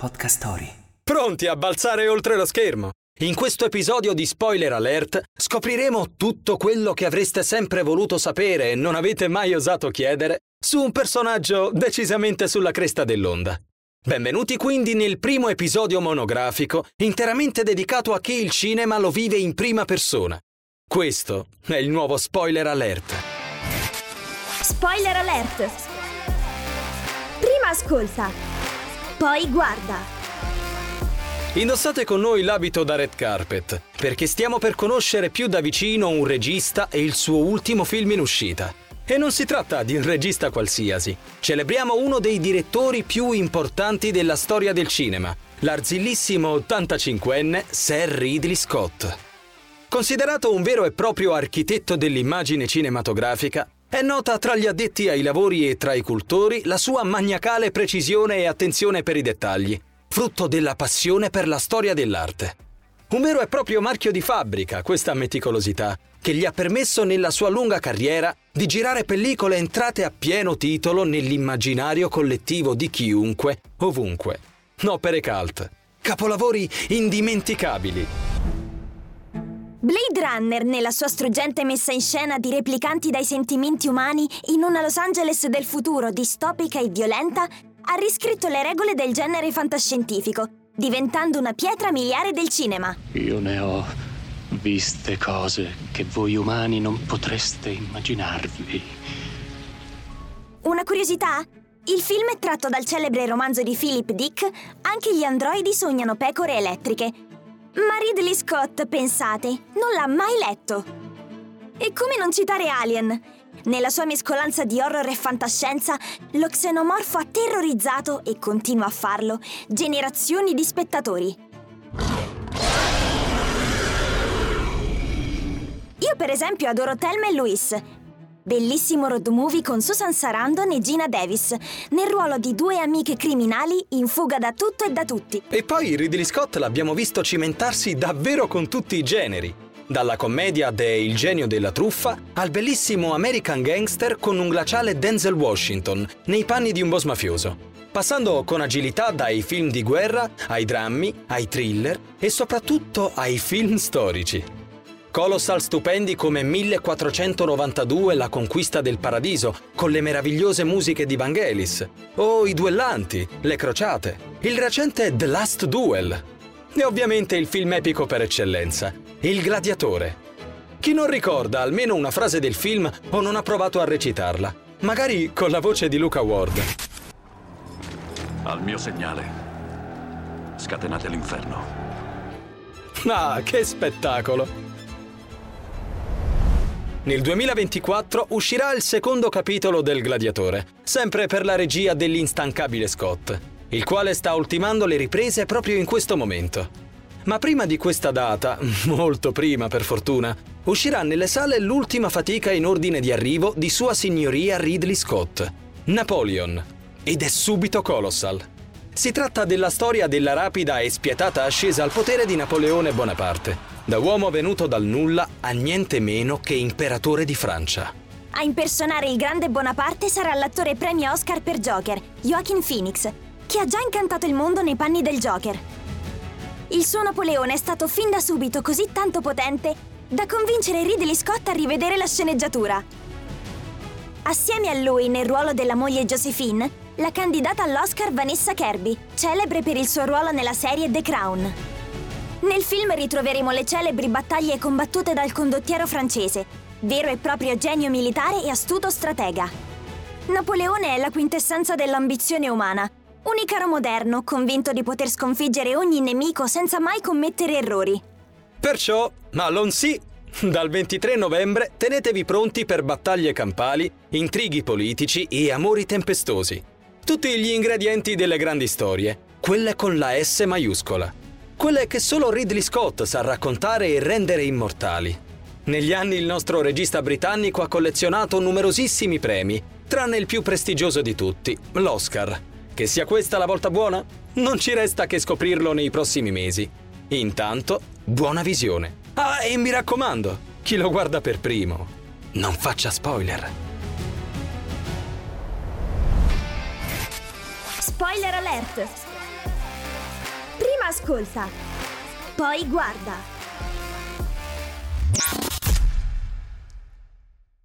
Podcast Story. Pronti a balzare oltre lo schermo? In questo episodio di Spoiler Alert scopriremo tutto quello che avreste sempre voluto sapere e non avete mai osato chiedere su un personaggio decisamente sulla cresta dell'onda. Benvenuti quindi nel primo episodio monografico interamente dedicato a chi il cinema lo vive in prima persona. Questo è il nuovo Spoiler Alert. Spoiler alert! Prima ascolta, poi guarda. Indossate con noi l'abito da red carpet, perché stiamo per conoscere più da vicino un regista e il suo ultimo film in uscita. E non si tratta di un regista qualsiasi. Celebriamo uno dei direttori più importanti della storia del cinema, l'arzillissimo 85enne Sir Ridley Scott. Considerato un vero e proprio architetto dell'immagine cinematografica, è nota tra gli addetti ai lavori e tra i cultori la sua maniacale precisione e attenzione per i dettagli, frutto della passione per la storia dell'arte. Un vero e proprio marchio di fabbrica, questa meticolosità, che gli ha permesso nella sua lunga carriera di girare pellicole entrate a pieno titolo nell'immaginario collettivo di chiunque, ovunque. Opere cult, capolavori indimenticabili. Blade Runner, nella sua struggente messa in scena di replicanti dai sentimenti umani in una Los Angeles del futuro distopica e violenta, ha riscritto le regole del genere fantascientifico, diventando una pietra miliare del cinema. Io ne ho viste cose che voi umani non potreste immaginarvi. Una curiosità? Il film è tratto dal celebre romanzo di Philip Dick Anche gli androidi sognano pecore elettriche. Ma Ridley Scott, pensate, non l'ha mai letto. E come non citare Alien? Nella sua mescolanza di horror e fantascienza, lo xenomorfo ha terrorizzato, e continua a farlo, generazioni di spettatori. Io per esempio adoro Thelma e Louise. Bellissimo road movie con Susan Sarandon e Gina Davis, nel ruolo di due amiche criminali in fuga da tutto e da tutti. E poi Ridley Scott l'abbiamo visto cimentarsi davvero con tutti i generi. Dalla commedia de Il genio della truffa al bellissimo American Gangster con un glaciale Denzel Washington nei panni di un boss mafioso. Passando con agilità dai film di guerra ai drammi, ai thriller e soprattutto ai film storici. Colossal stupendi come 1492 La conquista del paradiso, con le meravigliose musiche di Vangelis, o I duellanti, Le crociate, il recente The Last Duel, e ovviamente il film epico per eccellenza, Il gladiatore. Chi non ricorda almeno una frase del film o non ha provato a recitarla, magari con la voce di Luca Ward. Al mio segnale, scatenate l'inferno. Ah, che spettacolo! Nel 2024 uscirà il secondo capitolo del Gladiatore, sempre per la regia dell'instancabile Scott, il quale sta ultimando le riprese proprio in questo momento. Ma prima di questa data, molto prima per fortuna, uscirà nelle sale l'ultima fatica in ordine di arrivo di Sua Signoria Ridley Scott, Napoleon, ed è subito colossal. Si tratta della storia della rapida e spietata ascesa al potere di Napoleone Bonaparte, da uomo venuto dal nulla a niente meno che imperatore di Francia. A impersonare il grande Bonaparte sarà l'attore premio Oscar per Joker, Joaquin Phoenix, che ha già incantato il mondo nei panni del Joker. Il suo Napoleone è stato fin da subito così tanto potente da convincere Ridley Scott a rivedere la sceneggiatura. Assieme a lui nel ruolo della moglie Josephine, la candidata all'Oscar Vanessa Kirby, celebre per il suo ruolo nella serie The Crown. Nel film ritroveremo le celebri battaglie combattute dal condottiero francese, vero e proprio genio militare e astuto stratega. Napoleone è la quintessenza dell'ambizione umana, un icaro moderno convinto di poter sconfiggere ogni nemico senza mai commettere errori. Perciò, Malon sì, dal 23 novembre tenetevi pronti per battaglie campali, intrighi politici e amori tempestosi. Tutti gli ingredienti delle grandi storie, quelle con la S maiuscola. Quelle che solo Ridley Scott sa raccontare e rendere immortali. Negli anni il nostro regista britannico ha collezionato numerosissimi premi, tranne il più prestigioso di tutti, l'Oscar. Che sia questa la volta buona? Non ci resta che scoprirlo nei prossimi mesi. Intanto, buona visione. Ah, e mi raccomando, chi lo guarda per primo, non faccia spoiler. Spoiler alert! Prima ascolta, poi guarda.